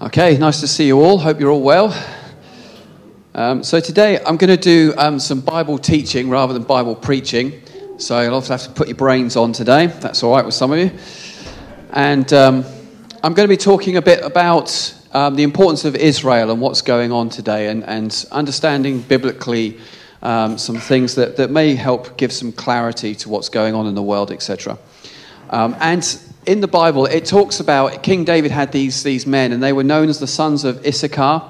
Okay, nice to see you all. Hope you're all well. Um, so, today I'm going to do um, some Bible teaching rather than Bible preaching. So, you'll have to put your brains on today. That's all right with some of you. And um, I'm going to be talking a bit about um, the importance of Israel and what's going on today and, and understanding biblically um, some things that, that may help give some clarity to what's going on in the world, etc. Um, and in the Bible, it talks about King David had these, these men, and they were known as the sons of Issachar,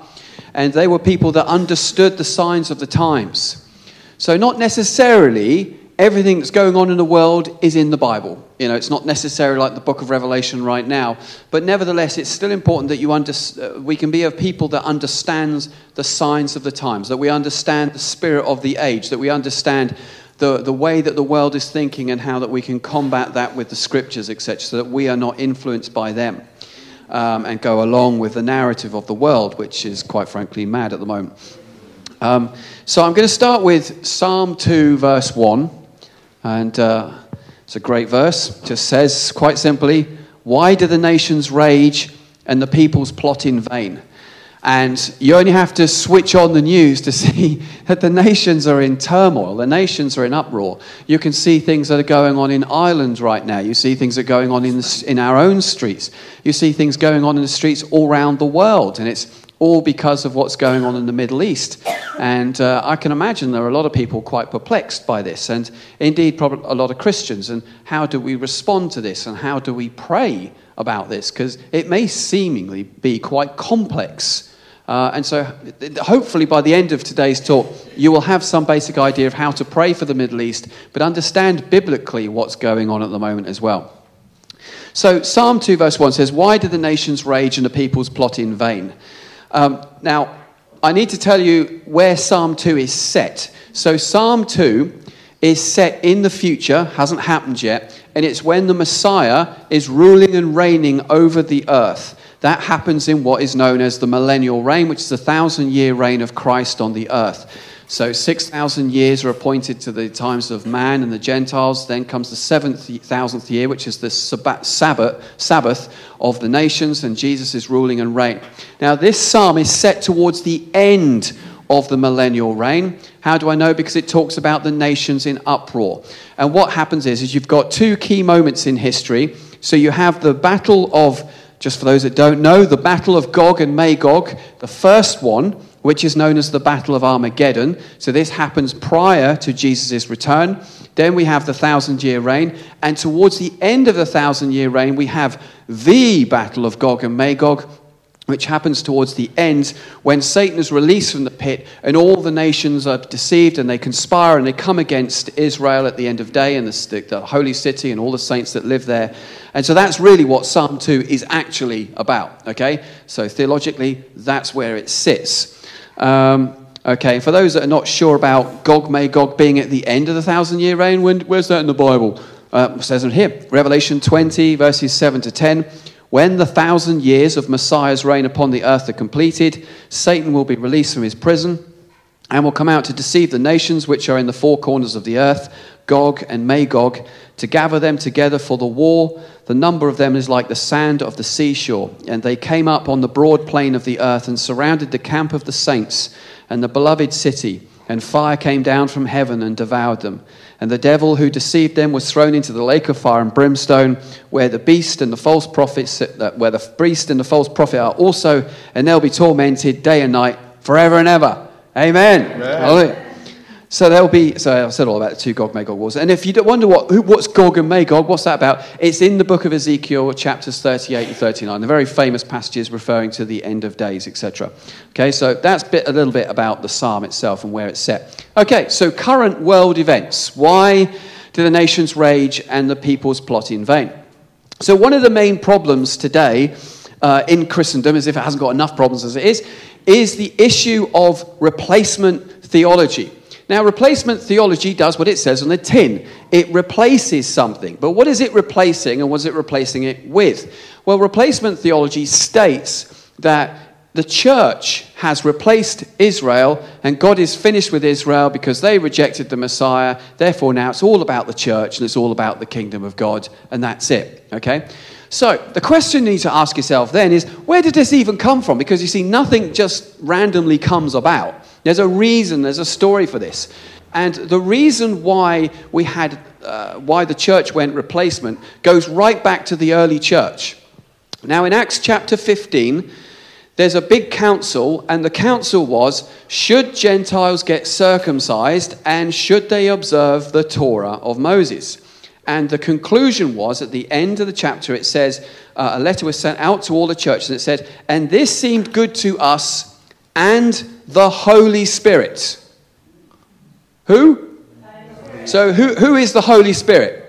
and they were people that understood the signs of the times. So, not necessarily everything that's going on in the world is in the Bible. You know, it's not necessarily like the book of Revelation right now, but nevertheless, it's still important that you under, uh, we can be a people that understands the signs of the times, that we understand the spirit of the age, that we understand the, the way that the world is thinking and how that we can combat that with the scriptures, etc., so that we are not influenced by them um, and go along with the narrative of the world, which is quite frankly mad at the moment. Um, so I'm going to start with Psalm 2, verse 1. And uh, it's a great verse. It just says, quite simply, Why do the nations rage and the peoples plot in vain? And you only have to switch on the news to see that the nations are in turmoil. The nations are in uproar. You can see things that are going on in Ireland right now. You see things that are going on in, the, in our own streets. You see things going on in the streets all around the world. And it's all because of what's going on in the Middle East. And uh, I can imagine there are a lot of people quite perplexed by this, and indeed, probably a lot of Christians. And how do we respond to this, and how do we pray about this? Because it may seemingly be quite complex uh, and so, hopefully, by the end of today's talk, you will have some basic idea of how to pray for the Middle East, but understand biblically what's going on at the moment as well. So, Psalm 2, verse 1 says, Why do the nations rage and the peoples plot in vain? Um, now, I need to tell you where Psalm 2 is set. So, Psalm 2 is set in the future, hasn't happened yet, and it's when the Messiah is ruling and reigning over the earth. That happens in what is known as the millennial reign, which is the thousand year reign of Christ on the earth. So 6,000 years are appointed to the times of man and the Gentiles. Then comes the seventh thousandth year, which is the Sabbath, Sabbath of the nations, and Jesus is ruling and reign. Now, this psalm is set towards the end of the millennial reign. How do I know? Because it talks about the nations in uproar. And what happens is, is you've got two key moments in history. So you have the battle of just for those that don't know, the Battle of Gog and Magog, the first one, which is known as the Battle of Armageddon. So this happens prior to Jesus' return. Then we have the thousand year reign. And towards the end of the thousand year reign, we have the Battle of Gog and Magog, which happens towards the end when Satan is released from the pit and all the nations are deceived and they conspire and they come against Israel at the end of day and the, the, holy city and all the saints that live there. And so that's really what Psalm 2 is actually about, okay? So theologically, that's where it sits. Um, okay, for those that are not sure about Gog Magog being at the end of the thousand year reign, when, where's that in the Bible? Uh, it says it here Revelation 20, verses 7 to 10. When the thousand years of Messiah's reign upon the earth are completed, Satan will be released from his prison and will come out to deceive the nations which are in the four corners of the earth, Gog and Magog, to gather them together for the war. The number of them is like the sand of the seashore. And they came up on the broad plain of the earth and surrounded the camp of the saints and the beloved city. And fire came down from heaven and devoured them. And the devil who deceived them was thrown into the lake of fire and brimstone, where the beast and the false prophet, uh, where the beast and the false prophet are also, and they'll be tormented day and night forever and ever. Amen. Amen. So there'll be, so I said all about the two Gog Magog wars. And if you wonder what, who, what's Gog and Magog, what's that about? It's in the book of Ezekiel, chapters 38 and 39, the very famous passages referring to the end of days, etc. Okay, so that's bit, a little bit about the psalm itself and where it's set. Okay, so current world events. Why do the nations rage and the peoples plot in vain? So one of the main problems today uh, in Christendom, as if it hasn't got enough problems as it is, is the issue of replacement theology. Now, replacement theology does what it says on the tin it replaces something. But what is it replacing and what is it replacing it with? Well, replacement theology states that the church has replaced Israel and God is finished with Israel because they rejected the Messiah. Therefore, now it's all about the church and it's all about the kingdom of God, and that's it. Okay? So, the question you need to ask yourself then is where did this even come from? Because you see, nothing just randomly comes about. There's a reason, there's a story for this. And the reason why we had, uh, why the church went replacement goes right back to the early church. Now, in Acts chapter 15, there's a big council, and the council was should Gentiles get circumcised and should they observe the Torah of Moses? And the conclusion was at the end of the chapter, it says, uh, a letter was sent out to all the churches, and it said, And this seemed good to us and the Holy Spirit. Who? So, who, who is the Holy Spirit?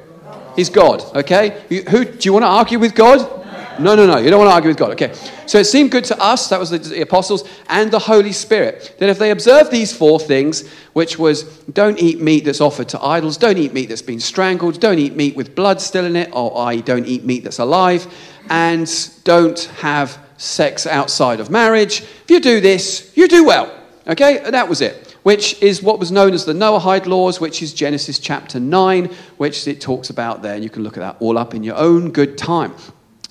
He's God, okay? who, do you want to argue with God? No, no, no. You don't want to argue with God. Okay. So it seemed good to us, that was the, apostles, and the Holy Spirit, that if they observe these four things, which was don't eat meat that's offered to idols, don't eat meat that's been strangled, don't eat meat with blood still in it, or I don't eat meat that's alive, and don't have sex outside of marriage. If you do this, you do well. Okay? And that was it which is what was known as the Noahide laws, which is Genesis chapter 9, which it talks about there. And you can look at that all up in your own good time.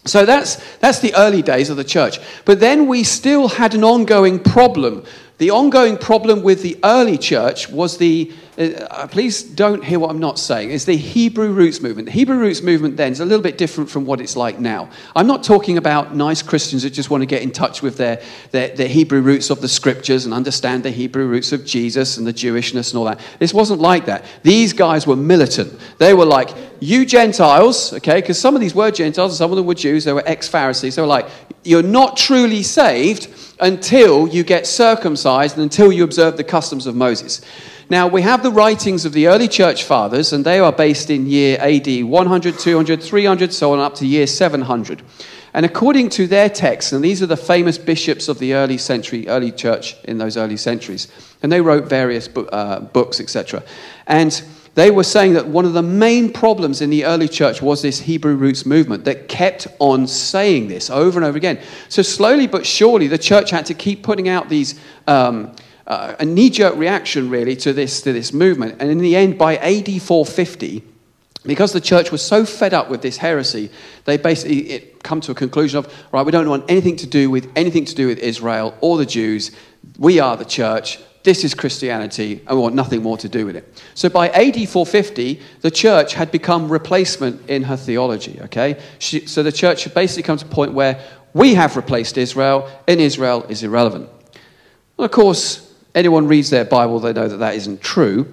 So that's, that's the early days of the church. But then we still had an ongoing problem. The ongoing problem with the early church was the uh, please don't hear what I'm not saying, It's the Hebrew roots movement. The Hebrew roots movement then is a little bit different from what it's like now. I'm not talking about nice Christians that just want to get in touch with their, their, their Hebrew roots of the scriptures and understand the Hebrew roots of Jesus and the Jewishness and all that. This wasn't like that. These guys were militant. They were like, you Gentiles, okay, because some of these were Gentiles and some of them were Jews, they were ex Pharisees. They were like, you're not truly saved until you get circumcised and until you observe the customs of Moses. Now, we have the writings of the early church fathers, and they are based in year AD 100, 200, 300, so on up to year 700. And according to their texts, and these are the famous bishops of the early century, early church in those early centuries, and they wrote various bo- uh, books, etc. And they were saying that one of the main problems in the early church was this Hebrew roots movement that kept on saying this over and over again. So slowly but surely, the church had to keep putting out these. Um, uh, a knee jerk reaction, really, to this, to this movement. And in the end, by AD 450, because the church was so fed up with this heresy, they basically it come to a conclusion of, right, we don't want anything to do with anything to do with Israel or the Jews. We are the church. This is Christianity, and we want nothing more to do with it. So by AD 450, the church had become replacement in her theology, okay? She, so the church had basically come to a point where we have replaced Israel, and Israel is irrelevant. Well, of course, anyone reads their Bible, they know that that isn't true.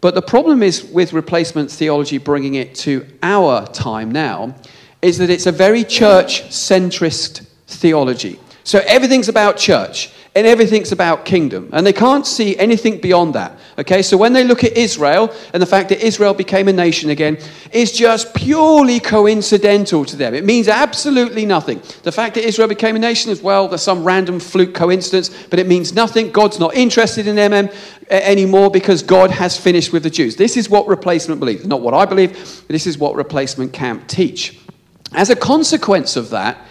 But the problem is with replacement theology bringing it to our time now, is that it's a very church centrist theology. So everything's about church and everything's about kingdom. And they can't see anything beyond that. Okay, so when they look at Israel and the fact that Israel became a nation again is just purely coincidental to them. It means absolutely nothing. The fact that Israel became a nation as well, there's some random fluke coincidence, but it means nothing. God's not interested in them eh, anymore because God has finished with the Jews. This is what replacement believes. Not what I believe, this is what replacement camp teach. As a consequence of that,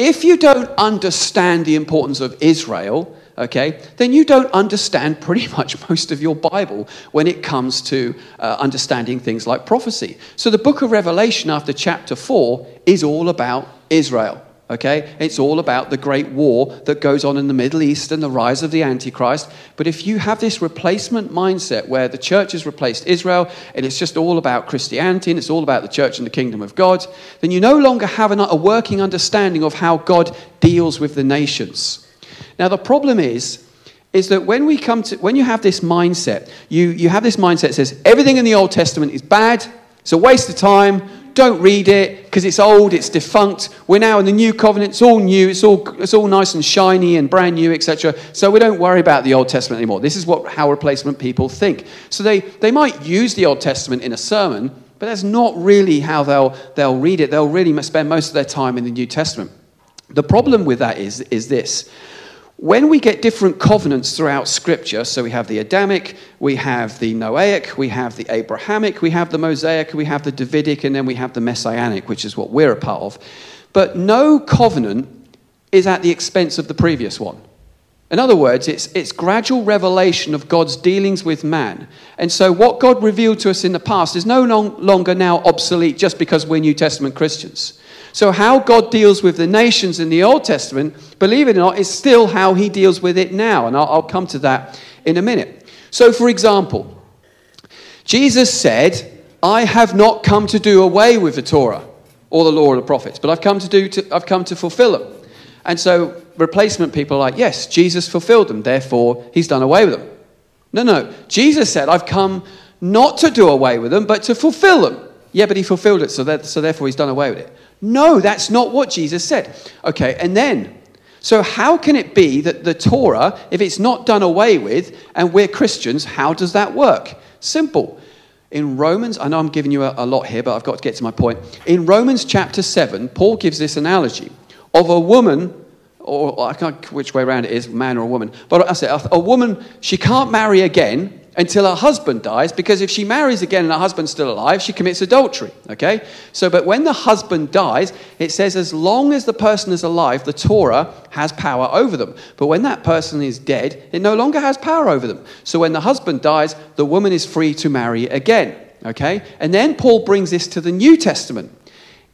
if you don't understand the importance of Israel, okay, then you don't understand pretty much most of your Bible when it comes to uh, understanding things like prophecy. So the book of Revelation, after chapter 4, is all about Israel. Okay? It's all about the great war that goes on in the Middle East and the rise of the Antichrist. But if you have this replacement mindset where the church has replaced Israel and it's just all about Christianity and it's all about the church and the kingdom of God, then you no longer have a working understanding of how God deals with the nations. Now, the problem is, is that when we come to when you have this mindset, you, you have this mindset that says everything in the Old Testament is bad, it's a waste of time, don't read it because it's old, it's defunct. We're now in the new covenant, it's all new, it's all, it's all nice and shiny and brand new, etc. So we don't worry about the Old Testament anymore. This is what, how replacement people think. So they, they might use the Old Testament in a sermon, but that's not really how they'll, they'll read it. They'll really spend most of their time in the New Testament. The problem with that is, is this when we get different covenants throughout Scripture, so we have the Adamic, we have the Noahic, we have the Abrahamic, we have the Mosaic, we have the Davidic, and then we have the Messianic, which is what we're a part of. But no covenant is at the expense of the previous one. In other words, it's, it's gradual revelation of God's dealings with man. And so, what God revealed to us in the past is no long, longer now obsolete just because we're New Testament Christians. So, how God deals with the nations in the Old Testament, believe it or not, is still how he deals with it now. And I'll, I'll come to that in a minute. So, for example, Jesus said, I have not come to do away with the Torah or the law of the prophets, but I've come to, do to, I've come to fulfill them. And so replacement people are like, yes, Jesus fulfilled them, therefore he's done away with them. No, no. Jesus said, I've come not to do away with them, but to fulfill them. Yeah, but he fulfilled it, so, that, so therefore he's done away with it. No, that's not what Jesus said. Okay, and then, so how can it be that the Torah, if it's not done away with, and we're Christians, how does that work? Simple. In Romans, I know I'm giving you a, a lot here, but I've got to get to my point. In Romans chapter 7, Paul gives this analogy of a woman, or I can't which way around it is, man or a woman, but I say a woman, she can't marry again until her husband dies, because if she marries again and her husband's still alive, she commits adultery. Okay? So, but when the husband dies, it says as long as the person is alive, the Torah has power over them. But when that person is dead, it no longer has power over them. So when the husband dies, the woman is free to marry again. Okay? And then Paul brings this to the New Testament.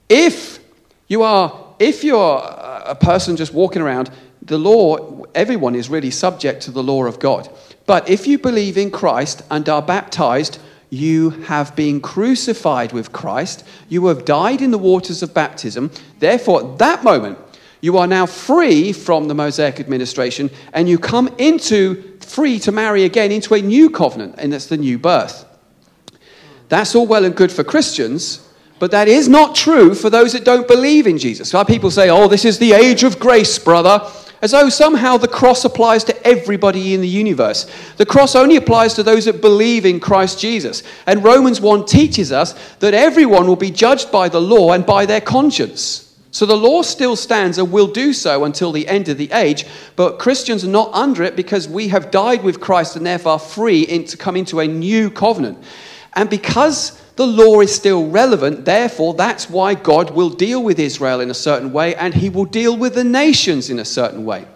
If you are if you're a person just walking around, the law, everyone is really subject to the law of God. But if you believe in Christ and are baptized, you have been crucified with Christ. You have died in the waters of baptism. Therefore, at that moment, you are now free from the Mosaic administration and you come into, free to marry again into a new covenant, and that's the new birth. That's all well and good for Christians, but that is not true for those that don't believe in Jesus. So people say, oh, this is the age of grace, brother, as though somehow the cross applies to everybody in the universe. The cross only applies to those that believe in Christ Jesus. And Romans 1 teaches us that everyone will be judged by the law and by their conscience. So the law still stands and will do so until the end of the age, but Christians are not under it because we have died with Christ and therefore free to come into a new covenant. And because the law is still relevant. Therefore, that's why God will deal with Israel in a certain way and he will deal with the nations in a certain way.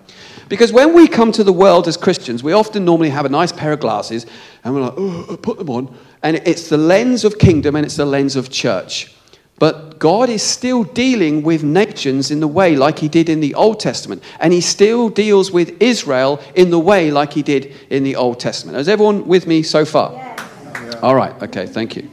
Because when we come to the world as Christians, we often normally have a nice pair of glasses and we're like, oh, put them on. And it's the lens of kingdom and it's the lens of church. But God is still dealing with nations in the way like he did in the Old Testament. And he still deals with Israel in the way like he did in the Old Testament. Is everyone with me so far? Yes. All right, okay, thank you.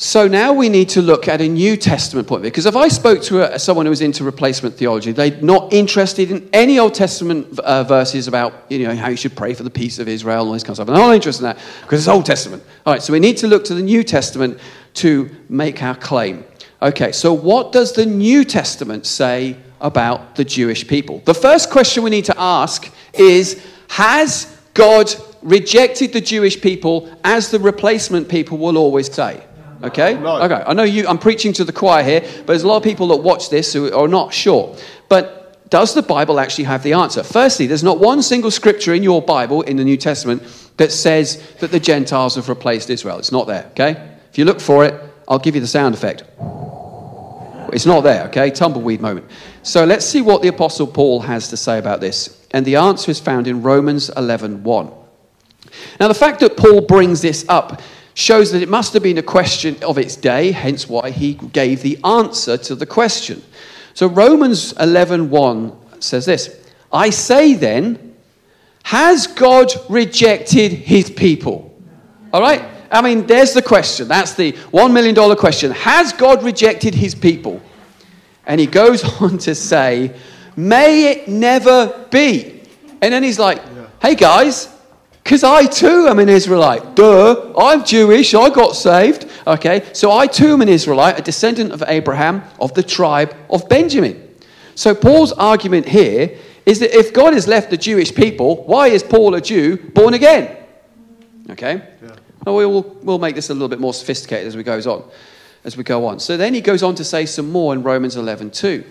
So now we need to look at a New Testament point of view. because if I spoke to a, someone who was into replacement theology, they're not interested in any Old Testament uh, verses about you know how you should pray for the peace of Israel and all this kind of stuff. They're not interested in that because it's Old Testament. All right, so we need to look to the New Testament to make our claim. Okay, so what does the New Testament say about the Jewish people? The first question we need to ask is Has God rejected the Jewish people as the replacement people will always say? Okay? No. Okay. I know you, I'm preaching to the choir here, but there's a lot of people that watch this who are not sure. But does the Bible actually have the answer? Firstly, there's not one single scripture in your Bible, in the New Testament, that says that the Gentiles have replaced Israel. It's not there, okay? If you look for it, I'll give you the sound effect. It's not there, okay? Tumbleweed moment. So let's see what the Apostle Paul has to say about this. And the answer is found in Romans 11 1. Now, the fact that Paul brings this up shows that it must have been a question of its day, hence why he gave the answer to the question. So Romans 11:1 says this, I say then, has God rejected his people? All right? I mean, there's the question. That's the $1 million question. Has God rejected his people? And he goes on to say, May it never be. And then he's like, Hey guys, because I too am an Israelite. Duh, I'm Jewish, I got saved. Okay, so I too am an Israelite, a descendant of Abraham, of the tribe of Benjamin. So Paul's argument here is that if God has left the Jewish people, why is Paul a Jew born again? Okay? Yeah. Well, we'll, we'll make this a little bit more sophisticated as we goes on, as we go on. So then he goes on to say some more in Romans 11 too.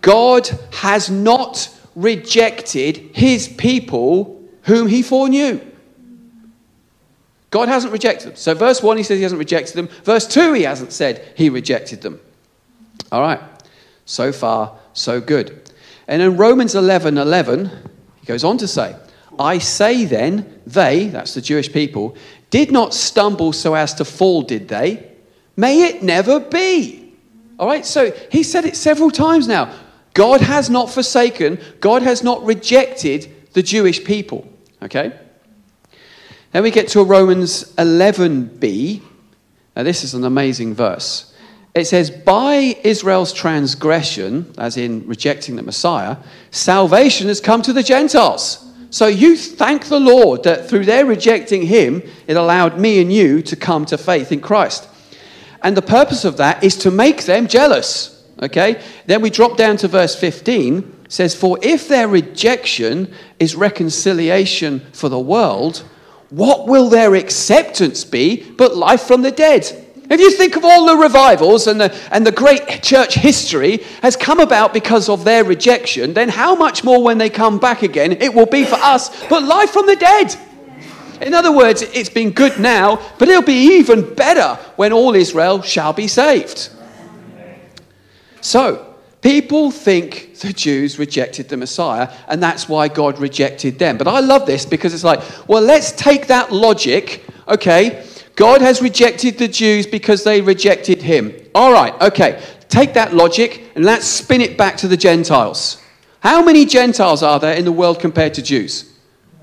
God has not rejected his people whom he foreknew. God hasn't rejected them. So, verse 1, he says he hasn't rejected them. Verse 2, he hasn't said he rejected them. All right. So far, so good. And in Romans 11 11, he goes on to say, I say then, they, that's the Jewish people, did not stumble so as to fall, did they? May it never be. All right, so he said it several times now. God has not forsaken, God has not rejected the Jewish people. Okay? Then we get to Romans 11b. Now, this is an amazing verse. It says, By Israel's transgression, as in rejecting the Messiah, salvation has come to the Gentiles. So you thank the Lord that through their rejecting him, it allowed me and you to come to faith in Christ. And the purpose of that is to make them jealous. Okay? Then we drop down to verse 15. Says, For if their rejection is reconciliation for the world, what will their acceptance be but life from the dead? If you think of all the revivals and the, and the great church history has come about because of their rejection, then how much more when they come back again it will be for us, but life from the dead? In other words, it's been good now, but it'll be even better when all Israel shall be saved. So, people think the Jews rejected the Messiah, and that's why God rejected them. But I love this because it's like, well, let's take that logic, okay? God has rejected the Jews because they rejected him. All right, okay. Take that logic and let's spin it back to the Gentiles. How many Gentiles are there in the world compared to Jews?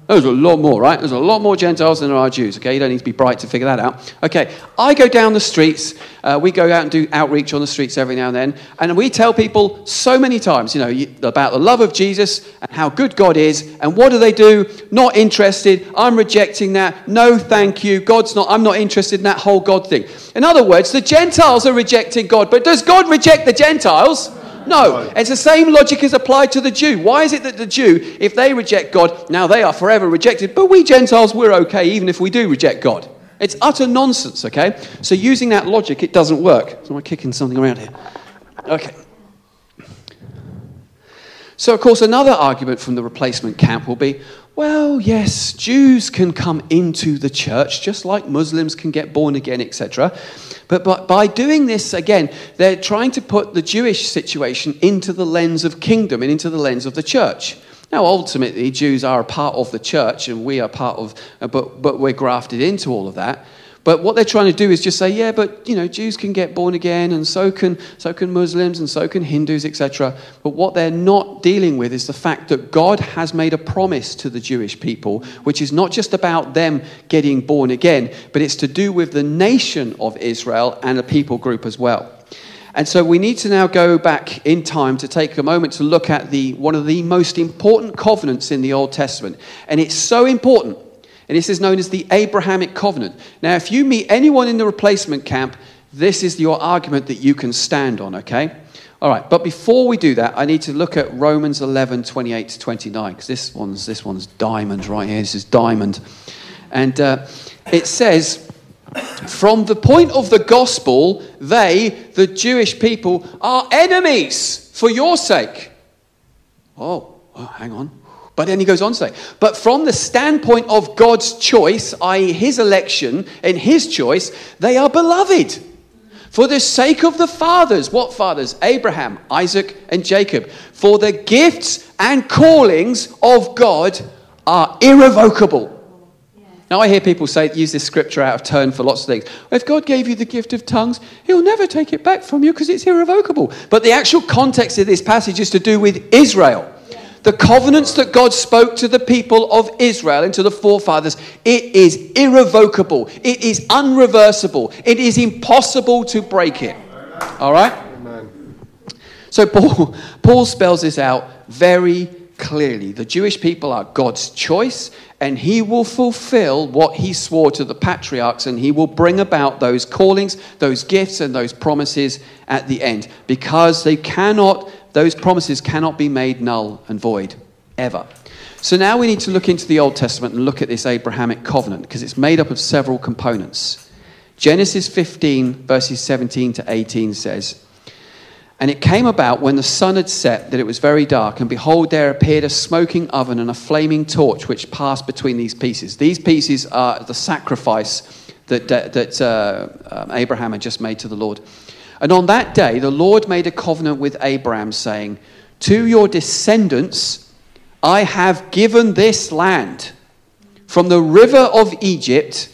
There's a lot more, right? There's a lot more Gentiles than there are Jews, okay? You don't need to be bright to figure that out. Okay, I go down the streets. Uh, we go out and do outreach on the streets every now and then. And we tell people so many times, you know, about the love of Jesus and how good God is. And what do they do? Not interested. I'm rejecting that. No, thank you. God's not, I'm not interested in that whole God thing. In other words, the Gentiles are rejecting God. But does God reject the Gentiles? No, it's the same logic is applied to the Jew. Why is it that the Jew, if they reject God, now they are forever rejected, but we Gentiles, we're okay even if we do reject God? It's utter nonsense, okay? So using that logic, it doesn't work. So am kicking something around here? Okay. So, of course, another argument from the replacement camp will be well, yes, Jews can come into the church just like Muslims can get born again, etc. But, but by doing this, again, they're trying to put the Jewish situation into the lens of kingdom and into the lens of the church. Now, ultimately, Jews are a part of the church and we are part of, uh, but, but we're grafted into all of that. But what they're trying to do is just say, yeah, but you know, Jews can get born again, and so can so can Muslims, and so can Hindus, etc. But what they're not dealing with is the fact that God has made a promise to the Jewish people, which is not just about them getting born again, but it's to do with the nation of Israel and a people group as well. And so we need to now go back in time to take a moment to look at the, one of the most important covenants in the Old Testament. And it's so important and this is known as the Abrahamic covenant. Now, if you meet anyone in the replacement camp, this is your argument that you can stand on, okay? All right, but before we do that, I need to look at Romans 11, 28 to 29, because this one's, this one's diamond right here. This is diamond. And uh, it says, from the point of the gospel, they, the Jewish people, are enemies for your sake. Oh, oh hang on. But then he goes on to say, but from the standpoint of God's choice, i.e., his election and his choice, they are beloved. For the sake of the fathers, what fathers? Abraham, Isaac, and Jacob. For the gifts and callings of God are irrevocable. Now, I hear people say, use this scripture out of turn for lots of things. If God gave you the gift of tongues, He'll never take it back from you because it's irrevocable. But the actual context of this passage is to do with Israel. The covenants that God spoke to the people of Israel and to the forefathers, it is irrevocable. It is unreversible. It is impossible to break it. All right? So Paul, Paul spells this out very clearly. The Jewish people are God's choice, and he will fulfill what he swore to the patriarchs, and he will bring about those callings, those gifts, and those promises at the end because they cannot those promises cannot be made null and void, ever. So now we need to look into the Old Testament and look at this Abrahamic covenant because it's made up of several components. Genesis 15, verses 17 to 18 says, And it came about when the sun had set that it was very dark, and behold, there appeared a smoking oven and a flaming torch which passed between these pieces. These pieces are the sacrifice that, that uh, um, Abraham had just made to the Lord. And on that day, the Lord made a covenant with Abraham, saying, To your descendants I have given this land from the river of Egypt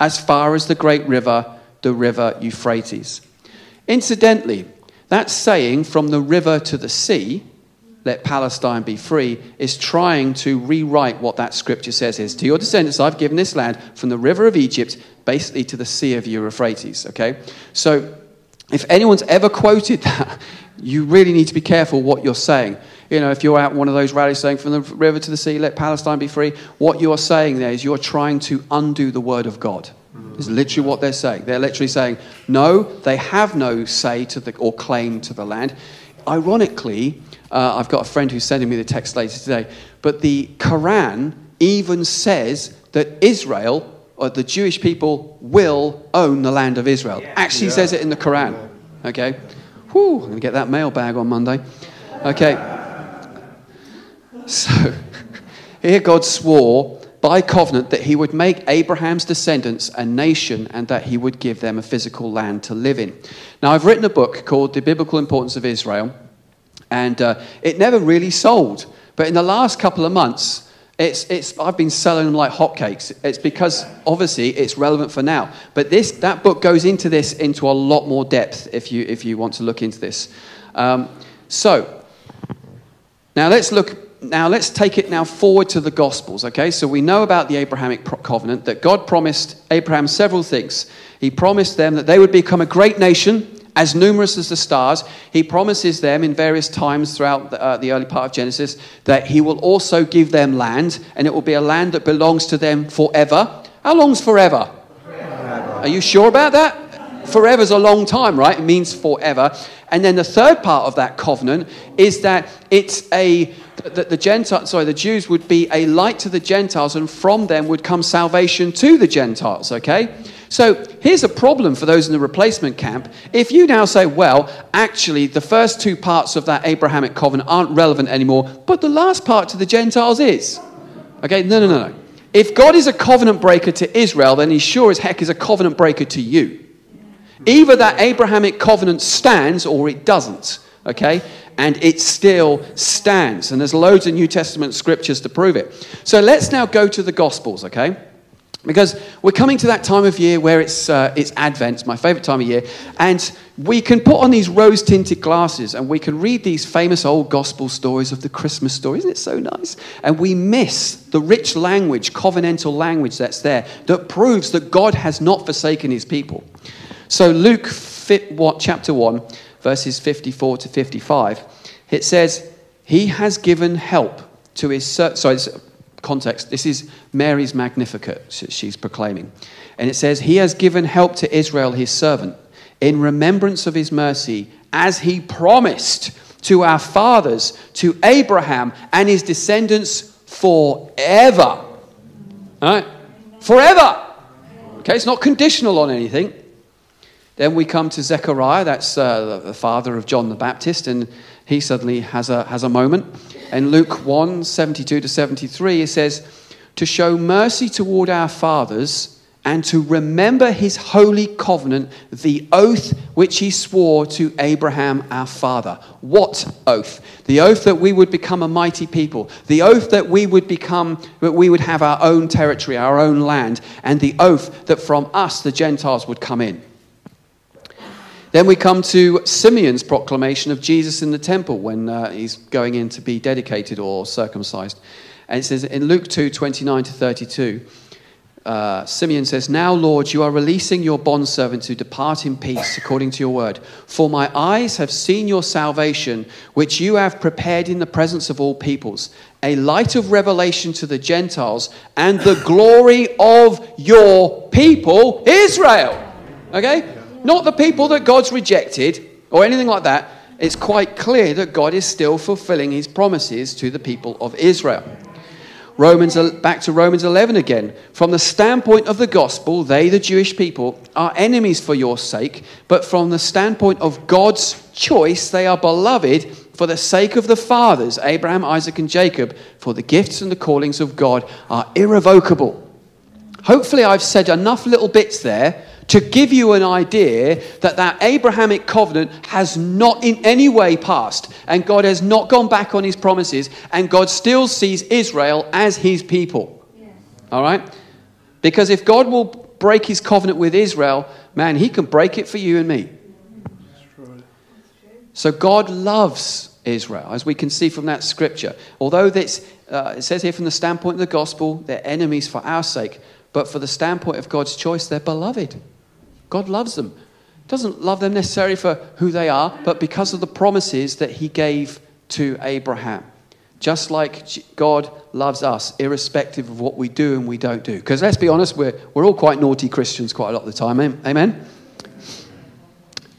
as far as the great river, the river Euphrates. Incidentally, that saying from the river to the sea, let Palestine be free, is trying to rewrite what that scripture says is to your descendants, I've given this land from the river of Egypt basically to the sea of Euphrates. Okay? So if anyone's ever quoted that, you really need to be careful what you're saying. You know, if you're at one of those rallies saying, from the river to the sea, let Palestine be free, what you are saying there is you're trying to undo the word of God. Is literally what they're saying. They're literally saying, no, they have no say to the, or claim to the land. Ironically, uh, I've got a friend who's sending me the text later today, but the Quran even says that Israel, or the Jewish people, will own the land of Israel. Yeah. Actually yeah. says it in the Quran. Okay? Whew, I'm going to get that mailbag on Monday. Okay. So, here God swore by covenant that he would make Abraham's descendants a nation and that he would give them a physical land to live in. Now, I've written a book called The Biblical Importance of Israel, and uh, it never really sold. But in the last couple of months, it's, it's, I've been selling them like hotcakes. It's because obviously it's relevant for now. But this, that book goes into this into a lot more depth if you, if you want to look into this. Um, so, now let's look now let's take it now forward to the Gospels, okay? So we know about the Abrahamic covenant that God promised Abraham several things. He promised them that they would become a great nation, as numerous as the stars. He promises them in various times throughout the, uh, the early part of Genesis that he will also give them land, and it will be a land that belongs to them forever. How long's forever? forever. Are you sure about that? Forever's a long time, right? It means forever. And then the third part of that covenant is that it's a that the Gentile, sorry, the Jews would be a light to the Gentiles, and from them would come salvation to the Gentiles. Okay, so here's a problem for those in the replacement camp. If you now say, well, actually, the first two parts of that Abrahamic covenant aren't relevant anymore, but the last part to the Gentiles is. Okay, no, no, no, no. If God is a covenant breaker to Israel, then he sure as heck is a covenant breaker to you. Either that Abrahamic covenant stands or it doesn't. Okay? and it still stands. And there's loads of New Testament scriptures to prove it. So let's now go to the Gospels, okay? Because we're coming to that time of year where it's, uh, it's Advent, my favorite time of year, and we can put on these rose tinted glasses and we can read these famous old gospel stories of the Christmas story. Isn't it so nice? And we miss the rich language, covenantal language that's there that proves that God has not forsaken his people. So, Luke what, chapter 1, verses 54 to 55, it says, He has given help to his. Sorry, context. This is Mary's Magnificat, she's proclaiming. And it says, He has given help to Israel, his servant, in remembrance of his mercy, as he promised to our fathers, to Abraham and his descendants forever. Right? Forever. Okay, it's not conditional on anything. Then we come to Zechariah, that's uh, the father of John the Baptist, and he suddenly has a, has a moment. In Luke 1 72 to 73, it says, To show mercy toward our fathers and to remember his holy covenant, the oath which he swore to Abraham our father. What oath? The oath that we would become a mighty people, the oath that we would become, that we would have our own territory, our own land, and the oath that from us the Gentiles would come in. Then we come to Simeon's proclamation of Jesus in the temple when uh, he's going in to be dedicated or circumcised. And it says in Luke 2 29 to 32, uh, Simeon says, Now, Lord, you are releasing your bondservant to depart in peace according to your word. For my eyes have seen your salvation, which you have prepared in the presence of all peoples, a light of revelation to the Gentiles and the glory of your people, Israel. Okay? Not the people that God's rejected or anything like that. It's quite clear that God is still fulfilling his promises to the people of Israel. Romans, back to Romans 11 again. From the standpoint of the gospel, they, the Jewish people, are enemies for your sake, but from the standpoint of God's choice, they are beloved for the sake of the fathers, Abraham, Isaac, and Jacob, for the gifts and the callings of God are irrevocable. Hopefully, I've said enough little bits there to give you an idea that that Abrahamic covenant has not in any way passed, and God has not gone back on his promises, and God still sees Israel as his people. Yes. All right? Because if God will break his covenant with Israel, man, he can break it for you and me. So God loves Israel, as we can see from that scripture. Although this, uh, it says here from the standpoint of the gospel, they're enemies for our sake, but for the standpoint of God's choice, they're beloved. God loves them. Doesn't love them necessarily for who they are, but because of the promises that he gave to Abraham. Just like God loves us, irrespective of what we do and we don't do. Because let's be honest, we're, we're all quite naughty Christians quite a lot of the time. Amen?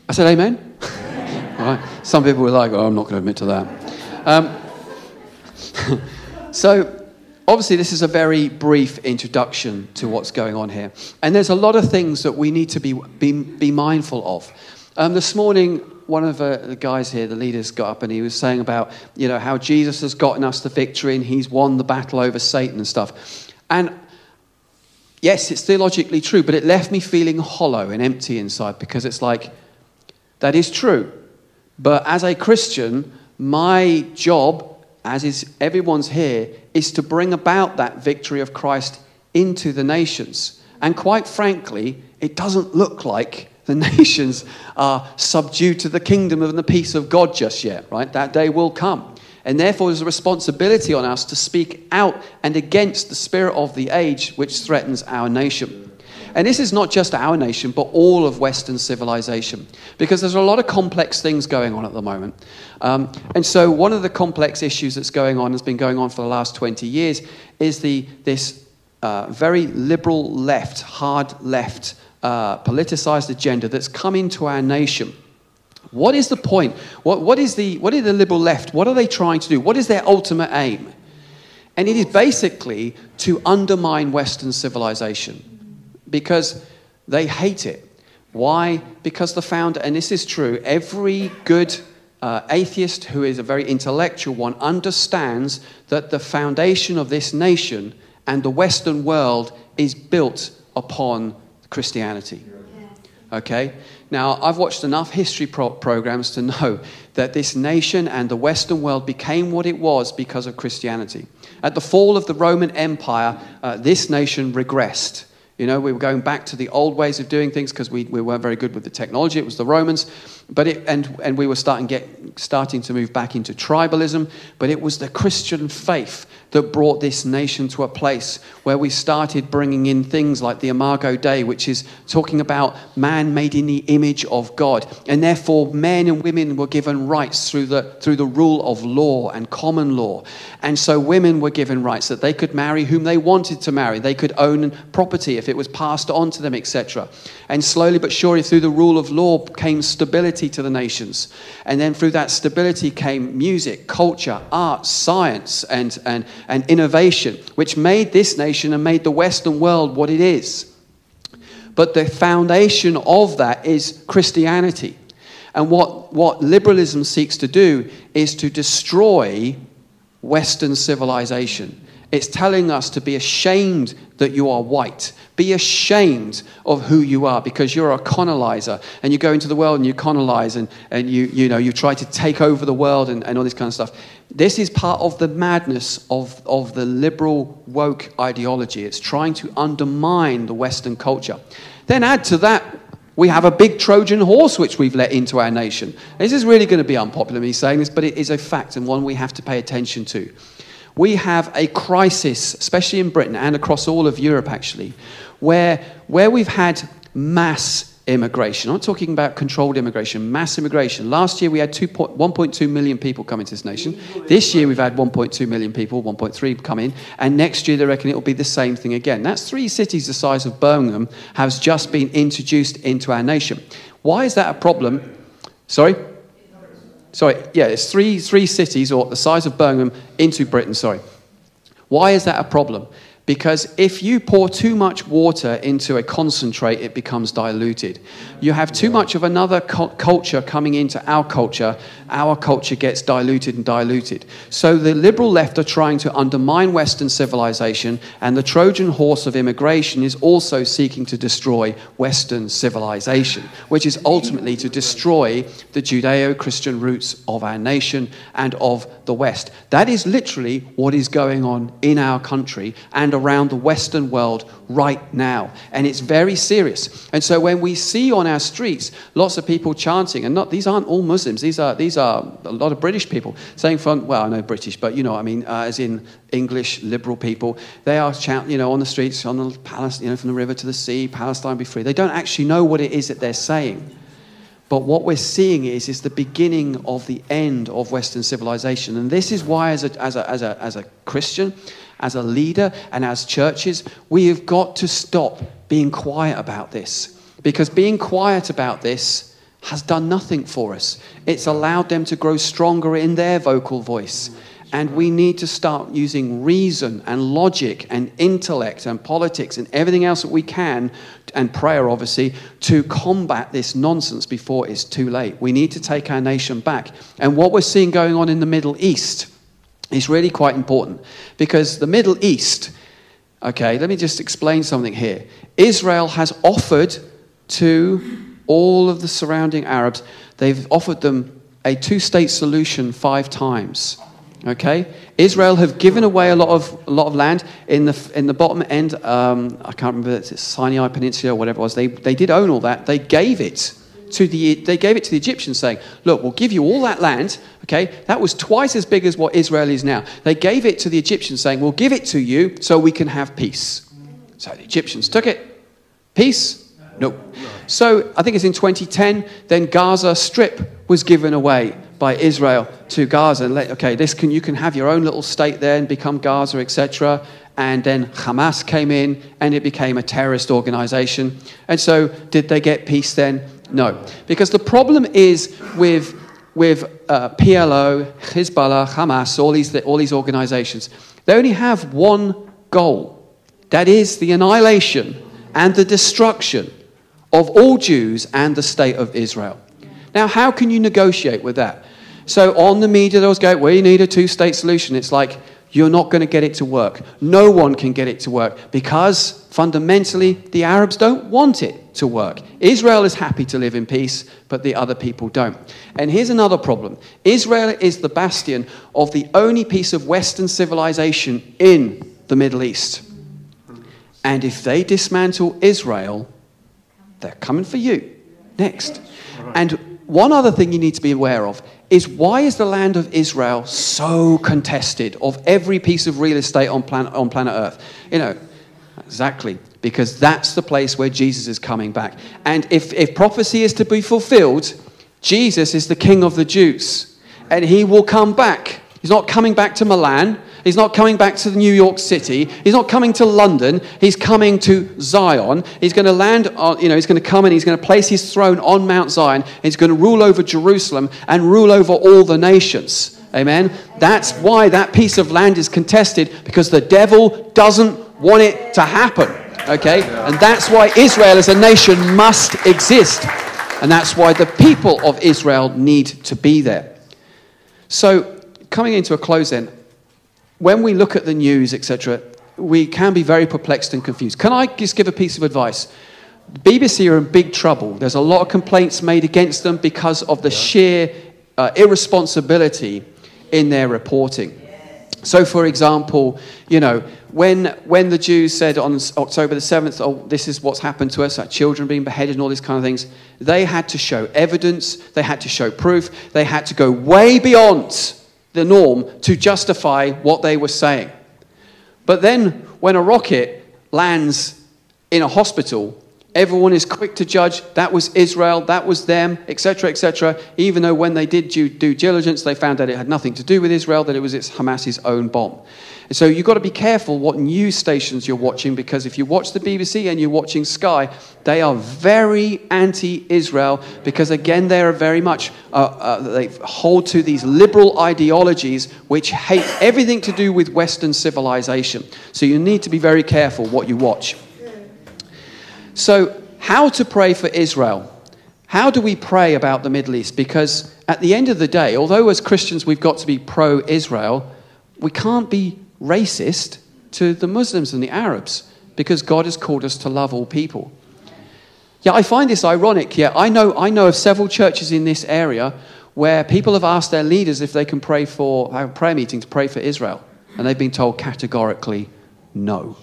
I said amen? Right? Some people were like, oh, I'm not going to admit to that. Um, so, obviously, this is a very brief introduction to what's going on here. And there's a lot of things that we need to be, be, be mindful of. Um, this morning, one of the guys here, the leaders, got up and he was saying about, you know, how Jesus has gotten us the victory and he's won the battle over Satan and stuff. And yes, it's theologically true, but it left me feeling hollow and empty inside because it's like, that is true. But as a Christian, my job, as is everyone's here, is to bring about that victory of Christ into the nations. And quite frankly, it doesn't look like the nations are subdued to the kingdom and the peace of God just yet, right? That day will come. And therefore, there's a responsibility on us to speak out and against the spirit of the age which threatens our nation. And this is not just our nation, but all of Western civilization, because there's a lot of complex things going on at the moment. Um, and so, one of the complex issues that's going on, has been going on for the last 20 years, is the, this uh, very liberal left, hard left, uh, politicized agenda that's come into our nation. What is the point? What, what, is the, what is the liberal left? What are they trying to do? What is their ultimate aim? And it is basically to undermine Western civilization because they hate it. Why? Because the founder, and this is true, every good uh, atheist who is a very intellectual one understands that the foundation of this nation and the Western world is built upon Christianity. Okay? Now, I've watched enough history pro- programs to know that this nation and the Western world became what it was because of Christianity. At the fall of the Roman Empire, uh, this nation regressed. You know, we were going back to the old ways of doing things because we, we weren't very good with the technology. It was the Romans. But it, and, and we were starting, get, starting to move back into tribalism. But it was the Christian faith that brought this nation to a place where we started bringing in things like the Imago Dei, which is talking about man made in the image of God. And therefore, men and women were given rights through the, through the rule of law and common law. And so women were given rights that they could marry whom they wanted to marry, they could own property if it was passed on to them, etc. And slowly but surely, through the rule of law, came stability to the nations. And then through that stability came music, culture, art, science, and, and, and innovation, which made this nation and made the Western world what it is. But the foundation of that is Christianity. And what, what liberalism seeks to do is to destroy Western civilization. It's telling us to be ashamed that you are white. Be ashamed of who you are because you're a colonizer and you go into the world and you colonize and, and you, you, know, you try to take over the world and, and all this kind of stuff. This is part of the madness of, of the liberal woke ideology. It's trying to undermine the Western culture. Then add to that, we have a big Trojan horse which we've let into our nation. This is really going to be unpopular, me saying this, but it is a fact and one we have to pay attention to. We have a crisis, especially in Britain and across all of Europe, actually, where, where we've had mass immigration. I'm not talking about controlled immigration, mass immigration. Last year we had 1.2 million people come into this nation. This year we've had 1.2 million people, 1.3 come in, and next year they reckon it will be the same thing again. That's three cities the size of Birmingham has just been introduced into our nation. Why is that a problem? Sorry? Sorry, yeah, it's three, three cities or the size of Birmingham into Britain, sorry. Why is that a problem? Because if you pour too much water into a concentrate, it becomes diluted. You have too much of another culture coming into our culture, our culture gets diluted and diluted. So the liberal left are trying to undermine Western civilization, and the Trojan horse of immigration is also seeking to destroy Western civilization, which is ultimately to destroy the Judeo Christian roots of our nation and of the West. That is literally what is going on in our country and around the Western world right now. And it's very serious. And so when we see on our streets lots of people chanting, and not, these aren't all Muslims, these are, these are a lot of British people saying, from, well, I know British, but you know, I mean, uh, as in English liberal people, they are chanting, you know, on the streets, on the Palestine, you know, from the river to the sea, Palestine be free. They don't actually know what it is that they're saying. But what we're seeing is, is the beginning of the end of Western civilization. And this is why, as a, as a, as a, as a Christian, as a leader and as churches, we have got to stop being quiet about this. Because being quiet about this has done nothing for us. It's allowed them to grow stronger in their vocal voice. And we need to start using reason and logic and intellect and politics and everything else that we can, and prayer obviously, to combat this nonsense before it's too late. We need to take our nation back. And what we're seeing going on in the Middle East is really quite important because the Middle East, okay, let me just explain something here. Israel has offered to all of the surrounding Arabs, they've offered them a two state solution five times. Okay, Israel have given away a lot of a lot of land in the in the bottom end. Um, I can't remember it's Sinai Peninsula or whatever it was. They they did own all that. They gave it to the, they gave it to the Egyptians, saying, Look, we'll give you all that land. Okay, that was twice as big as what Israel is now. They gave it to the Egyptians, saying, We'll give it to you so we can have peace. So the Egyptians took it. Peace? No. So I think it's in 2010, then Gaza Strip was given away by Israel to Gaza. And let, okay, this can, you can have your own little state there and become Gaza, etc. And then Hamas came in and it became a terrorist organization. And so, did they get peace then? No. Because the problem is with, with uh, PLO, Hezbollah, Hamas, all these, all these organizations, they only have one goal that is the annihilation and the destruction of all Jews and the state of Israel. Now, how can you negotiate with that? So, on the media, those go, we need a two state solution. It's like, you're not going to get it to work. No one can get it to work because fundamentally the Arabs don't want it to work. Israel is happy to live in peace, but the other people don't. And here's another problem Israel is the bastion of the only piece of Western civilization in the Middle East. And if they dismantle Israel, they're coming for you next. And one other thing you need to be aware of is why is the land of Israel so contested of every piece of real estate on planet, on planet Earth? You know, exactly, because that's the place where Jesus is coming back. And if, if prophecy is to be fulfilled, Jesus is the King of the Jews, and he will come back. He's not coming back to Milan. He's not coming back to New York City. He's not coming to London. He's coming to Zion. He's going to land on, you know, he's going to come and he's going to place his throne on Mount Zion. He's going to rule over Jerusalem and rule over all the nations. Amen. That's why that piece of land is contested because the devil doesn't want it to happen. Okay? And that's why Israel as a nation must exist. And that's why the people of Israel need to be there. So, coming into a close then, when we look at the news, etc., we can be very perplexed and confused. Can I just give a piece of advice? BBC are in big trouble. There's a lot of complaints made against them because of the sheer uh, irresponsibility in their reporting. So, for example, you know, when, when the Jews said on October the 7th, oh, this is what's happened to us, our children being beheaded and all these kind of things, they had to show evidence, they had to show proof, they had to go way beyond the norm to justify what they were saying. But then, when a rocket lands in a hospital, Everyone is quick to judge. That was Israel, that was them, etc., etc. Even though when they did due, due diligence, they found that it had nothing to do with Israel, that it was its Hamas's own bomb. So you've got to be careful what news stations you're watching because if you watch the BBC and you're watching Sky, they are very anti Israel because, again, they are very much, uh, uh, they hold to these liberal ideologies which hate everything to do with Western civilization. So you need to be very careful what you watch. So, how to pray for Israel? How do we pray about the Middle East? Because at the end of the day, although as Christians we've got to be pro Israel, we can't be racist to the Muslims and the Arabs because God has called us to love all people. Yeah, I find this ironic. Yeah, I know, I know of several churches in this area where people have asked their leaders if they can pray for, have a prayer meeting to pray for Israel. And they've been told categorically, no.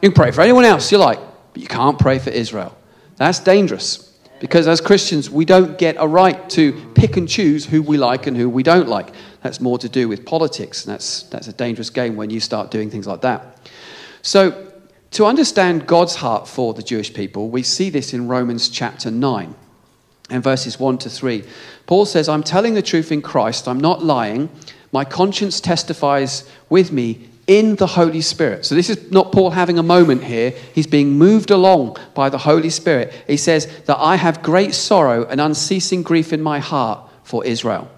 You can pray for anyone else you like, but you can't pray for Israel. That's dangerous because as Christians, we don't get a right to pick and choose who we like and who we don't like. That's more to do with politics, and that's, that's a dangerous game when you start doing things like that. So, to understand God's heart for the Jewish people, we see this in Romans chapter 9 and verses 1 to 3. Paul says, I'm telling the truth in Christ, I'm not lying. My conscience testifies with me in the Holy Spirit. So this is not Paul having a moment here. He's being moved along by the Holy Spirit. He says that I have great sorrow and unceasing grief in my heart for Israel.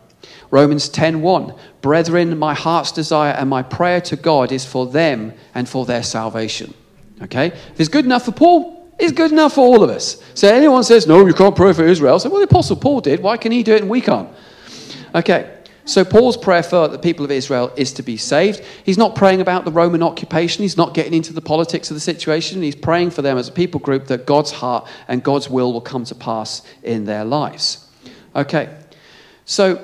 Romans 10:1 Brethren, my heart's desire and my prayer to God is for them and for their salvation. Okay? If it's good enough for Paul, it's good enough for all of us. So anyone says, no, you can't pray for Israel. So, well, the Apostle Paul did. Why can he do it and we can't? Okay. So Paul's prayer for the people of Israel is to be saved. He's not praying about the Roman occupation. He's not getting into the politics of the situation. He's praying for them as a people group that God's heart and God's will will come to pass in their lives. Okay. So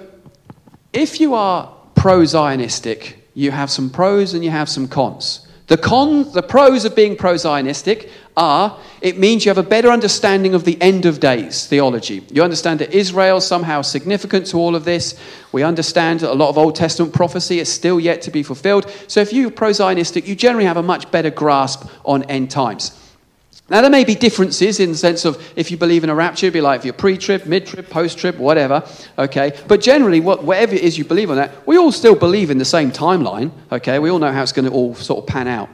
if you are pro Zionistic, you have some pros and you have some cons. The, con, the pros of being pro Zionistic are it means you have a better understanding of the end of days theology. You understand that Israel is somehow significant to all of this. We understand that a lot of Old Testament prophecy is still yet to be fulfilled. So if you're pro Zionistic, you generally have a much better grasp on end times. Now, there may be differences in the sense of if you believe in a rapture, it'd be like if you're pre trib, mid trib, post trib, whatever, okay? But generally, what, whatever it is you believe on that, we all still believe in the same timeline, okay? We all know how it's going to all sort of pan out.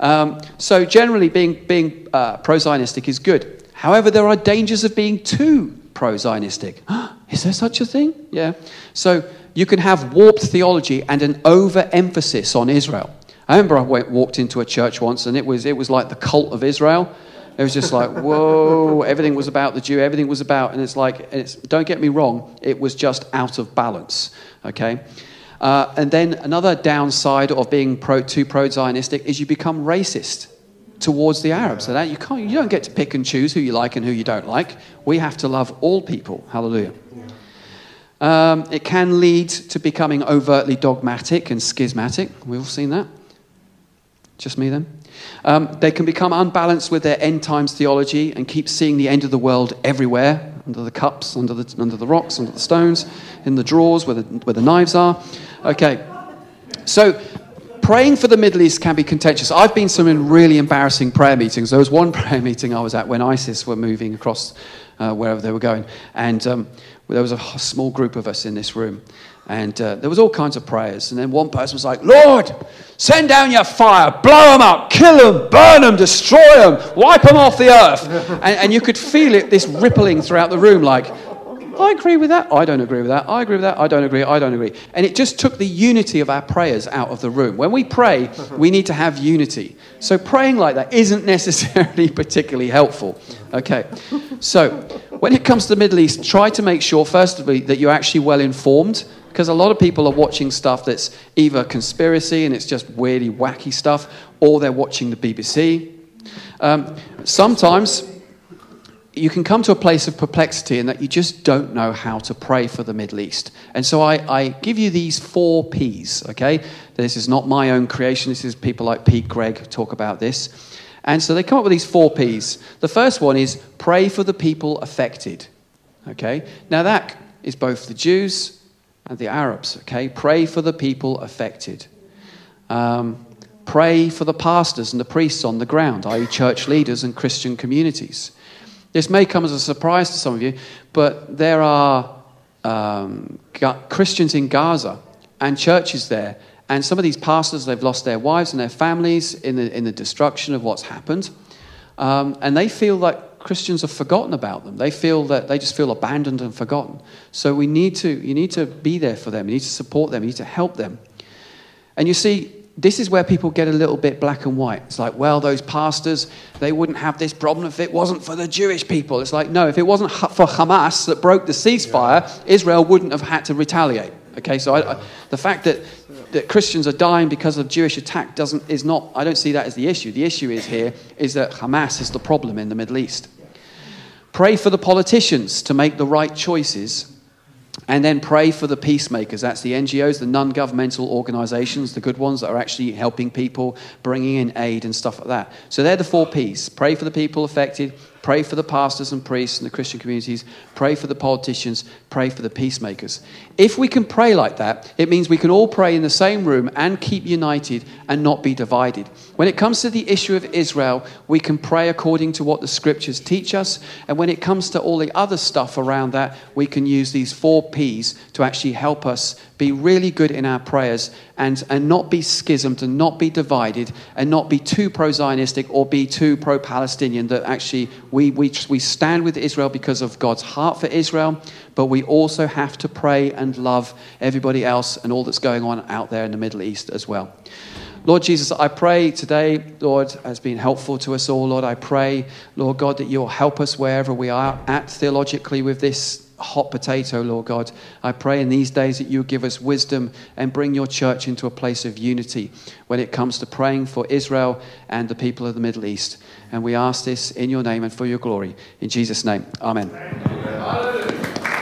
Um, so, generally, being, being uh, pro Zionistic is good. However, there are dangers of being too pro Zionistic. is there such a thing? Yeah. So, you can have warped theology and an overemphasis on Israel. I remember I went, walked into a church once and it was, it was like the cult of Israel. It was just like, whoa, everything was about the Jew, everything was about, and it's like, and it's, don't get me wrong, it was just out of balance, okay? Uh, and then another downside of being pro, too pro Zionistic is you become racist towards the Arabs. So that you, can't, you don't get to pick and choose who you like and who you don't like. We have to love all people. Hallelujah. Um, it can lead to becoming overtly dogmatic and schismatic. We've all seen that. Just me then? Um, they can become unbalanced with their end times theology and keep seeing the end of the world everywhere under the cups, under the, under the rocks, under the stones, in the drawers where the, where the knives are. Okay, so praying for the Middle East can be contentious. I've been some in really embarrassing prayer meetings. There was one prayer meeting I was at when ISIS were moving across uh, wherever they were going, and um, there was a small group of us in this room. And uh, there was all kinds of prayers. And then one person was like, Lord, send down your fire, blow them up, kill them, burn them, destroy them, wipe them off the earth. and, and you could feel it, this rippling throughout the room, like, I agree with that. I don't agree with that. I agree with that. I don't agree. I don't agree. And it just took the unity of our prayers out of the room. When we pray, we need to have unity. So praying like that isn't necessarily particularly helpful. Okay. So when it comes to the Middle East, try to make sure, first of all, that you're actually well informed because a lot of people are watching stuff that's either conspiracy and it's just weirdly wacky stuff, or they're watching the BBC. Um, sometimes you can come to a place of perplexity in that you just don't know how to pray for the Middle East. And so I, I, give you these four P's, okay? This is not my own creation. This is people like Pete Greig talk about this. And so they come up with these four P's. The first one is pray for the people affected, okay? Now that is both the Jews and the Arabs. Okay, pray for the people affected. Um, pray for the pastors and the priests on the ground, i.e., church leaders and Christian communities. This may come as a surprise to some of you, but there are um, Christians in Gaza and churches there. And some of these pastors, they've lost their wives and their families in the, in the destruction of what's happened. Um, and they feel like Christians have forgotten about them. They feel that they just feel abandoned and forgotten. So we need to, you need to be there for them. You need to support them. You need to help them. And you see, this is where people get a little bit black and white. It's like, well, those pastors, they wouldn't have this problem if it wasn't for the Jewish people. It's like, no, if it wasn't for Hamas that broke the ceasefire, yeah. Israel wouldn't have had to retaliate. Okay, so I, I, the fact that, that Christians are dying because of Jewish attack doesn't, is not, I don't see that as the issue. The issue is here is that Hamas is the problem in the Middle East. Pray for the politicians to make the right choices and then pray for the peacemakers. That's the NGOs, the non governmental organizations, the good ones that are actually helping people, bringing in aid and stuff like that. So they're the four P's pray for the people affected, Pray for the pastors and priests and the Christian communities. Pray for the politicians. Pray for the peacemakers. If we can pray like that, it means we can all pray in the same room and keep united and not be divided. When it comes to the issue of Israel, we can pray according to what the scriptures teach us. And when it comes to all the other stuff around that, we can use these four P's to actually help us be really good in our prayers and, and not be schismed and not be divided and not be too pro Zionistic or be too pro Palestinian. That actually we, we, we stand with Israel because of God's heart for Israel, but we also have to pray and love everybody else and all that's going on out there in the Middle East as well. Lord Jesus, I pray today, Lord, has been helpful to us all. Lord, I pray, Lord God, that you'll help us wherever we are at theologically with this hot potato, Lord God. I pray in these days that you give us wisdom and bring your church into a place of unity when it comes to praying for Israel and the people of the Middle East. And we ask this in your name and for your glory. In Jesus' name, amen. amen.